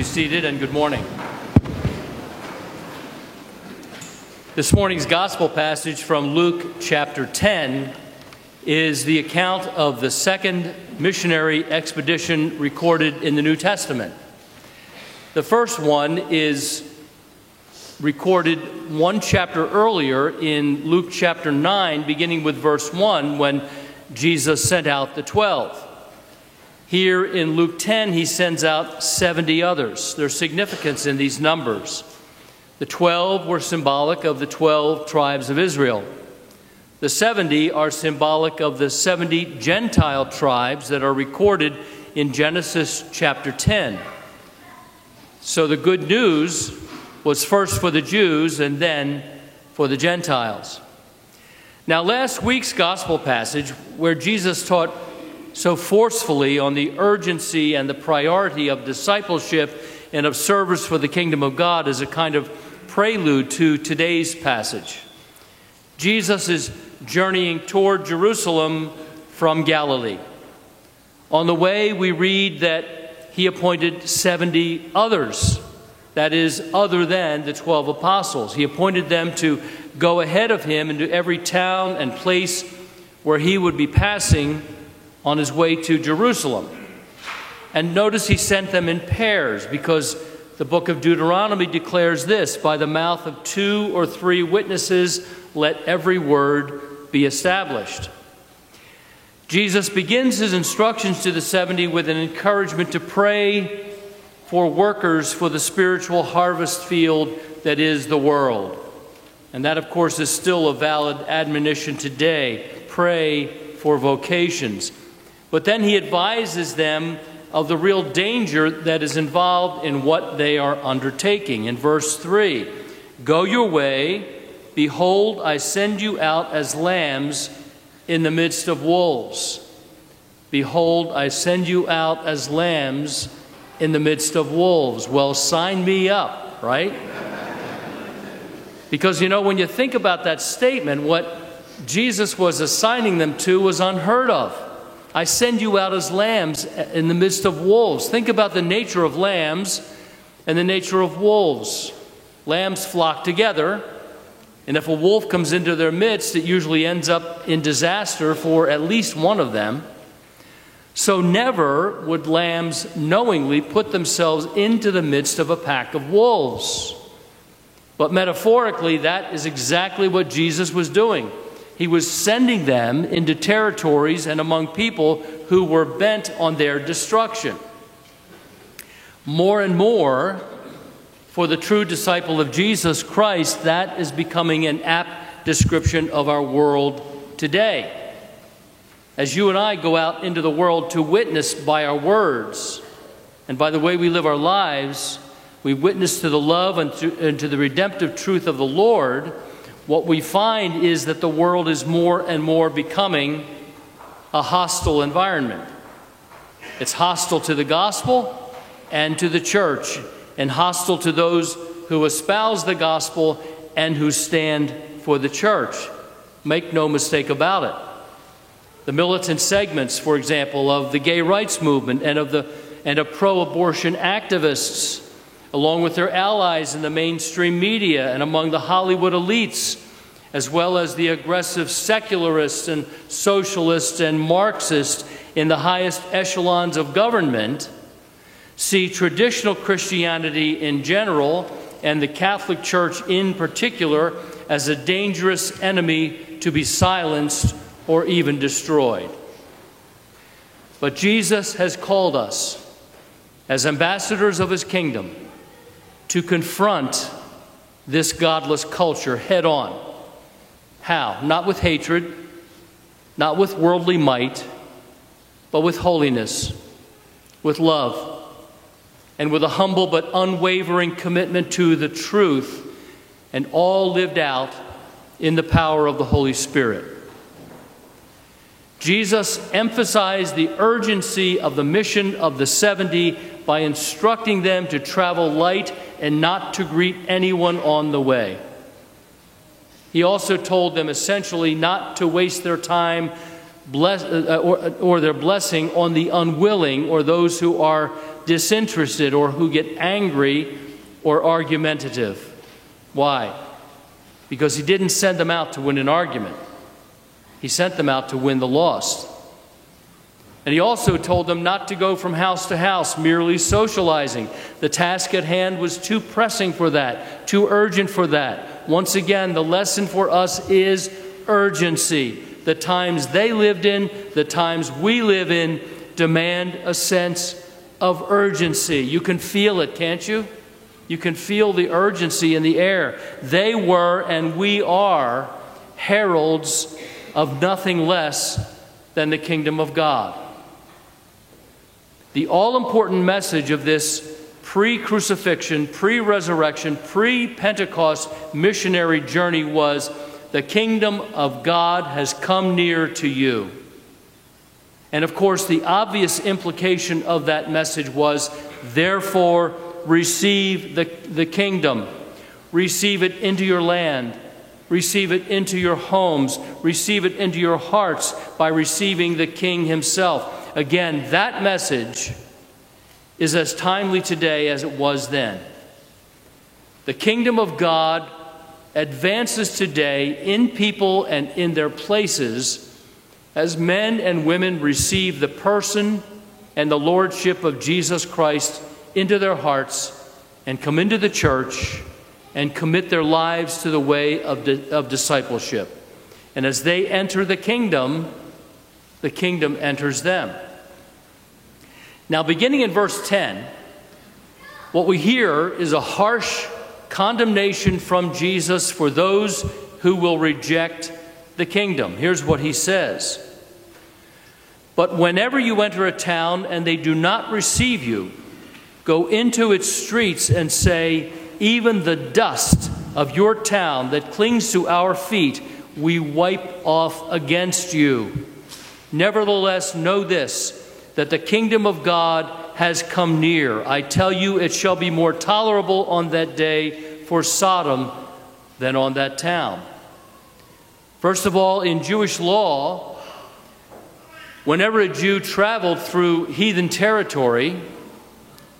Be seated and good morning. This morning's gospel passage from Luke chapter 10 is the account of the second missionary expedition recorded in the New Testament. The first one is recorded one chapter earlier in Luke chapter 9, beginning with verse 1, when Jesus sent out the 12. Here in Luke 10, he sends out 70 others. There's significance in these numbers. The 12 were symbolic of the 12 tribes of Israel. The 70 are symbolic of the 70 Gentile tribes that are recorded in Genesis chapter 10. So the good news was first for the Jews and then for the Gentiles. Now, last week's gospel passage, where Jesus taught so forcefully on the urgency and the priority of discipleship and of service for the kingdom of God as a kind of prelude to today's passage. Jesus is journeying toward Jerusalem from Galilee. On the way, we read that he appointed 70 others, that is, other than the 12 apostles. He appointed them to go ahead of him into every town and place where he would be passing on his way to Jerusalem. And notice he sent them in pairs because the book of Deuteronomy declares this by the mouth of two or three witnesses, let every word be established. Jesus begins his instructions to the 70 with an encouragement to pray for workers for the spiritual harvest field that is the world. And that, of course, is still a valid admonition today. Pray for vocations. But then he advises them of the real danger that is involved in what they are undertaking. In verse 3 Go your way, behold, I send you out as lambs in the midst of wolves. Behold, I send you out as lambs in the midst of wolves. Well, sign me up, right? Because you know, when you think about that statement, what Jesus was assigning them to was unheard of. I send you out as lambs in the midst of wolves. Think about the nature of lambs and the nature of wolves. Lambs flock together, and if a wolf comes into their midst, it usually ends up in disaster for at least one of them. So, never would lambs knowingly put themselves into the midst of a pack of wolves. But metaphorically, that is exactly what Jesus was doing. He was sending them into territories and among people who were bent on their destruction. More and more, for the true disciple of Jesus Christ, that is becoming an apt description of our world today. As you and I go out into the world to witness by our words and by the way we live our lives, we witness to the love and to, and to the redemptive truth of the Lord what we find is that the world is more and more becoming a hostile environment. It's hostile to the gospel and to the church, and hostile to those who espouse the gospel and who stand for the church. Make no mistake about it. The militant segments, for example, of the gay rights movement and of the and of pro-abortion activists along with their allies in the mainstream media and among the Hollywood elites, as well as the aggressive secularists and socialists and Marxists in the highest echelons of government, see traditional Christianity in general and the Catholic Church in particular as a dangerous enemy to be silenced or even destroyed. But Jesus has called us as ambassadors of his kingdom to confront this godless culture head on. How? Not with hatred, not with worldly might, but with holiness, with love, and with a humble but unwavering commitment to the truth, and all lived out in the power of the Holy Spirit. Jesus emphasized the urgency of the mission of the 70 by instructing them to travel light and not to greet anyone on the way. He also told them essentially not to waste their time bless, uh, or, or their blessing on the unwilling or those who are disinterested or who get angry or argumentative. Why? Because he didn't send them out to win an argument, he sent them out to win the lost. And he also told them not to go from house to house, merely socializing. The task at hand was too pressing for that, too urgent for that. Once again, the lesson for us is urgency. The times they lived in, the times we live in, demand a sense of urgency. You can feel it, can't you? You can feel the urgency in the air. They were, and we are, heralds of nothing less than the kingdom of God. The all important message of this pre crucifixion, pre resurrection, pre Pentecost missionary journey was the kingdom of God has come near to you. And of course, the obvious implication of that message was therefore, receive the, the kingdom, receive it into your land, receive it into your homes, receive it into your hearts by receiving the king himself. Again, that message is as timely today as it was then. The kingdom of God advances today in people and in their places as men and women receive the person and the lordship of Jesus Christ into their hearts and come into the church and commit their lives to the way of, di- of discipleship. And as they enter the kingdom, the kingdom enters them. Now, beginning in verse 10, what we hear is a harsh condemnation from Jesus for those who will reject the kingdom. Here's what he says But whenever you enter a town and they do not receive you, go into its streets and say, Even the dust of your town that clings to our feet, we wipe off against you. Nevertheless, know this that the kingdom of God has come near. I tell you, it shall be more tolerable on that day for Sodom than on that town. First of all, in Jewish law, whenever a Jew traveled through heathen territory,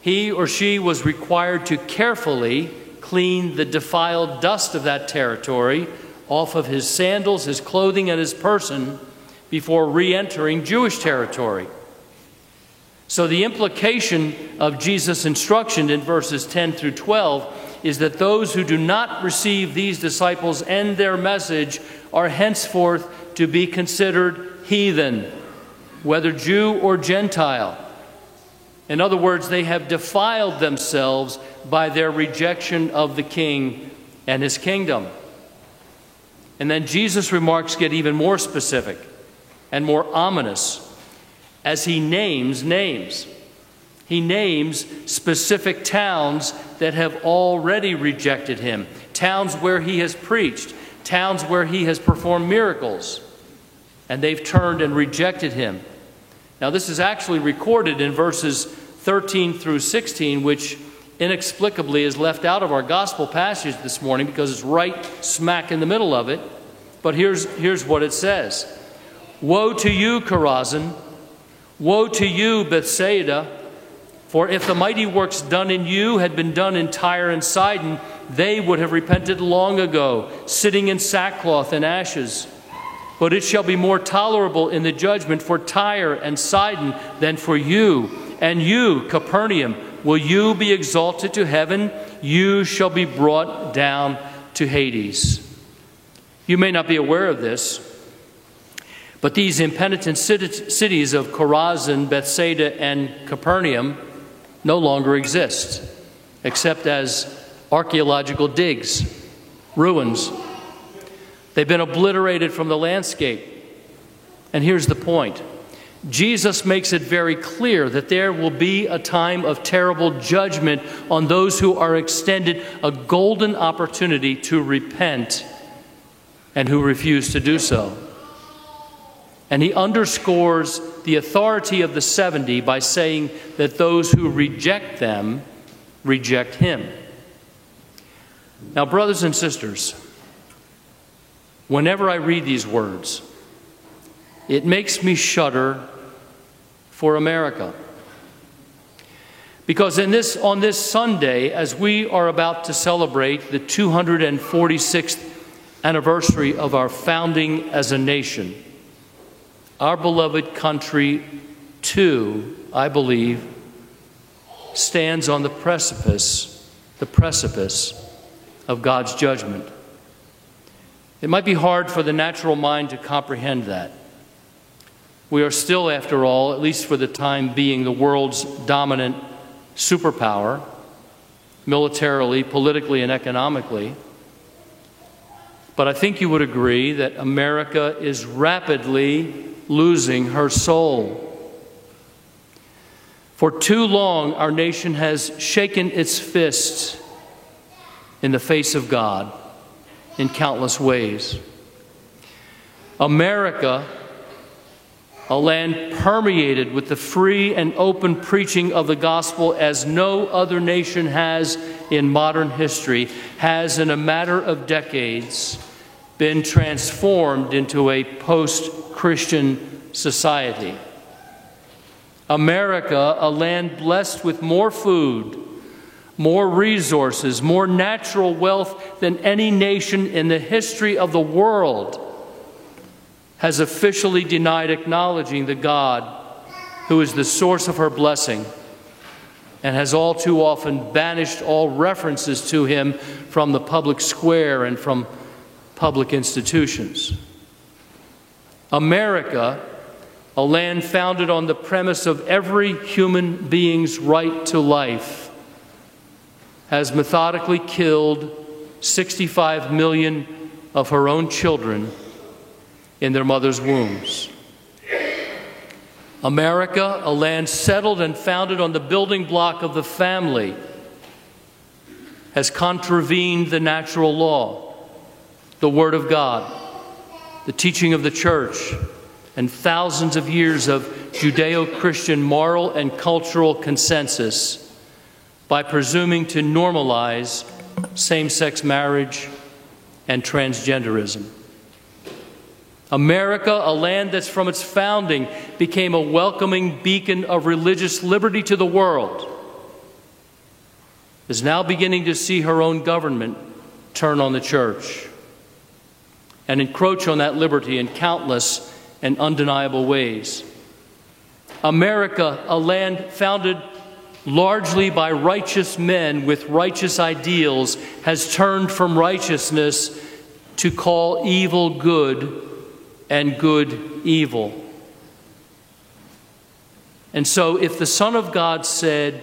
he or she was required to carefully clean the defiled dust of that territory off of his sandals, his clothing, and his person before re entering Jewish territory. So, the implication of Jesus' instruction in verses 10 through 12 is that those who do not receive these disciples and their message are henceforth to be considered heathen, whether Jew or Gentile. In other words, they have defiled themselves by their rejection of the king and his kingdom. And then Jesus' remarks get even more specific and more ominous as he names names. He names specific towns that have already rejected him, towns where he has preached, towns where he has performed miracles, and they've turned and rejected him. Now, this is actually recorded in verses 13 through 16, which inexplicably is left out of our gospel passage this morning because it's right smack in the middle of it. But here's, here's what it says Woe to you, Chorazin! Woe to you, Bethsaida! For if the mighty works done in you had been done in Tyre and Sidon, they would have repented long ago, sitting in sackcloth and ashes. But it shall be more tolerable in the judgment for Tyre and Sidon than for you. And you, Capernaum, will you be exalted to heaven? You shall be brought down to Hades. You may not be aware of this, but these impenitent cities of Chorazin, Bethsaida, and Capernaum no longer exist, except as archaeological digs, ruins. They've been obliterated from the landscape. And here's the point Jesus makes it very clear that there will be a time of terrible judgment on those who are extended a golden opportunity to repent and who refuse to do so. And he underscores the authority of the 70 by saying that those who reject them reject him. Now, brothers and sisters, whenever I read these words, it makes me shudder for America. Because in this, on this Sunday, as we are about to celebrate the 246th anniversary of our founding as a nation, our beloved country, too, I believe, stands on the precipice, the precipice of God's judgment. It might be hard for the natural mind to comprehend that. We are still, after all, at least for the time being, the world's dominant superpower, militarily, politically, and economically. But I think you would agree that America is rapidly losing her soul. For too long, our nation has shaken its fists in the face of God in countless ways. America a land permeated with the free and open preaching of the gospel as no other nation has in modern history, has in a matter of decades been transformed into a post Christian society. America, a land blessed with more food, more resources, more natural wealth than any nation in the history of the world has officially denied acknowledging the God who is the source of her blessing and has all too often banished all references to him from the public square and from public institutions. America, a land founded on the premise of every human being's right to life, has methodically killed 65 million of her own children in their mother's wombs. America, a land settled and founded on the building block of the family, has contravened the natural law, the Word of God, the teaching of the church, and thousands of years of Judeo Christian moral and cultural consensus by presuming to normalize same sex marriage and transgenderism. America, a land that's from its founding became a welcoming beacon of religious liberty to the world, is now beginning to see her own government turn on the church and encroach on that liberty in countless and undeniable ways. America, a land founded largely by righteous men with righteous ideals, has turned from righteousness to call evil good and good evil. And so, if the Son of God said,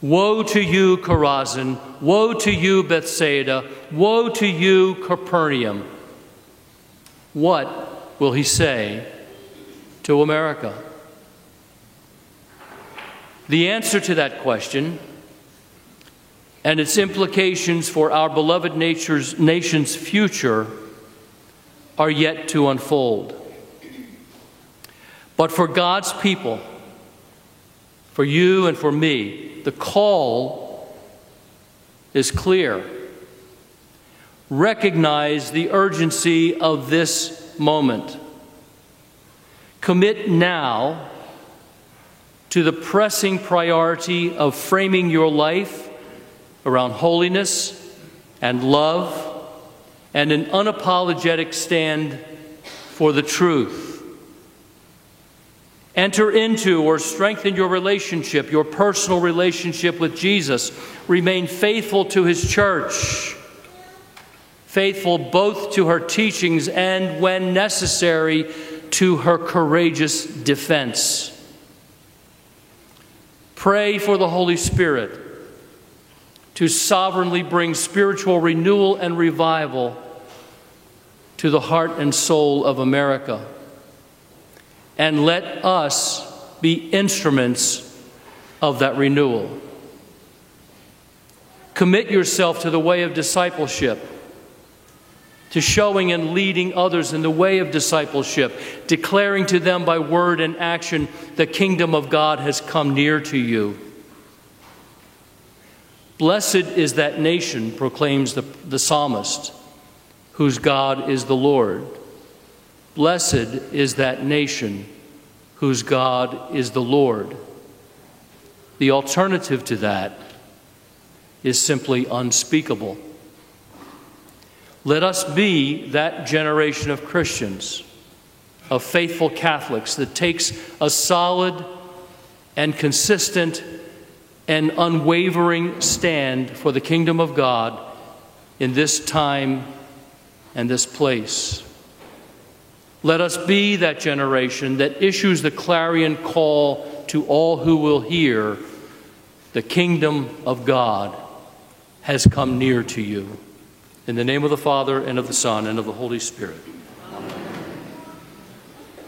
Woe to you, Chorazin! Woe to you, Bethsaida! Woe to you, Capernaum! What will he say to America? The answer to that question and its implications for our beloved nature's, nation's future are yet to unfold. But for God's people, for you and for me, the call is clear. Recognize the urgency of this moment. Commit now to the pressing priority of framing your life around holiness and love and an unapologetic stand for the truth. Enter into or strengthen your relationship, your personal relationship with Jesus. Remain faithful to his church, faithful both to her teachings and, when necessary, to her courageous defense. Pray for the Holy Spirit to sovereignly bring spiritual renewal and revival to the heart and soul of America. And let us be instruments of that renewal. Commit yourself to the way of discipleship, to showing and leading others in the way of discipleship, declaring to them by word and action, the kingdom of God has come near to you. Blessed is that nation, proclaims the, the psalmist whose God is the Lord. Blessed is that nation whose God is the Lord. The alternative to that is simply unspeakable. Let us be that generation of Christians, of faithful Catholics, that takes a solid and consistent and unwavering stand for the kingdom of God in this time and this place. Let us be that generation that issues the clarion call to all who will hear the kingdom of God has come near to you. In the name of the Father, and of the Son, and of the Holy Spirit.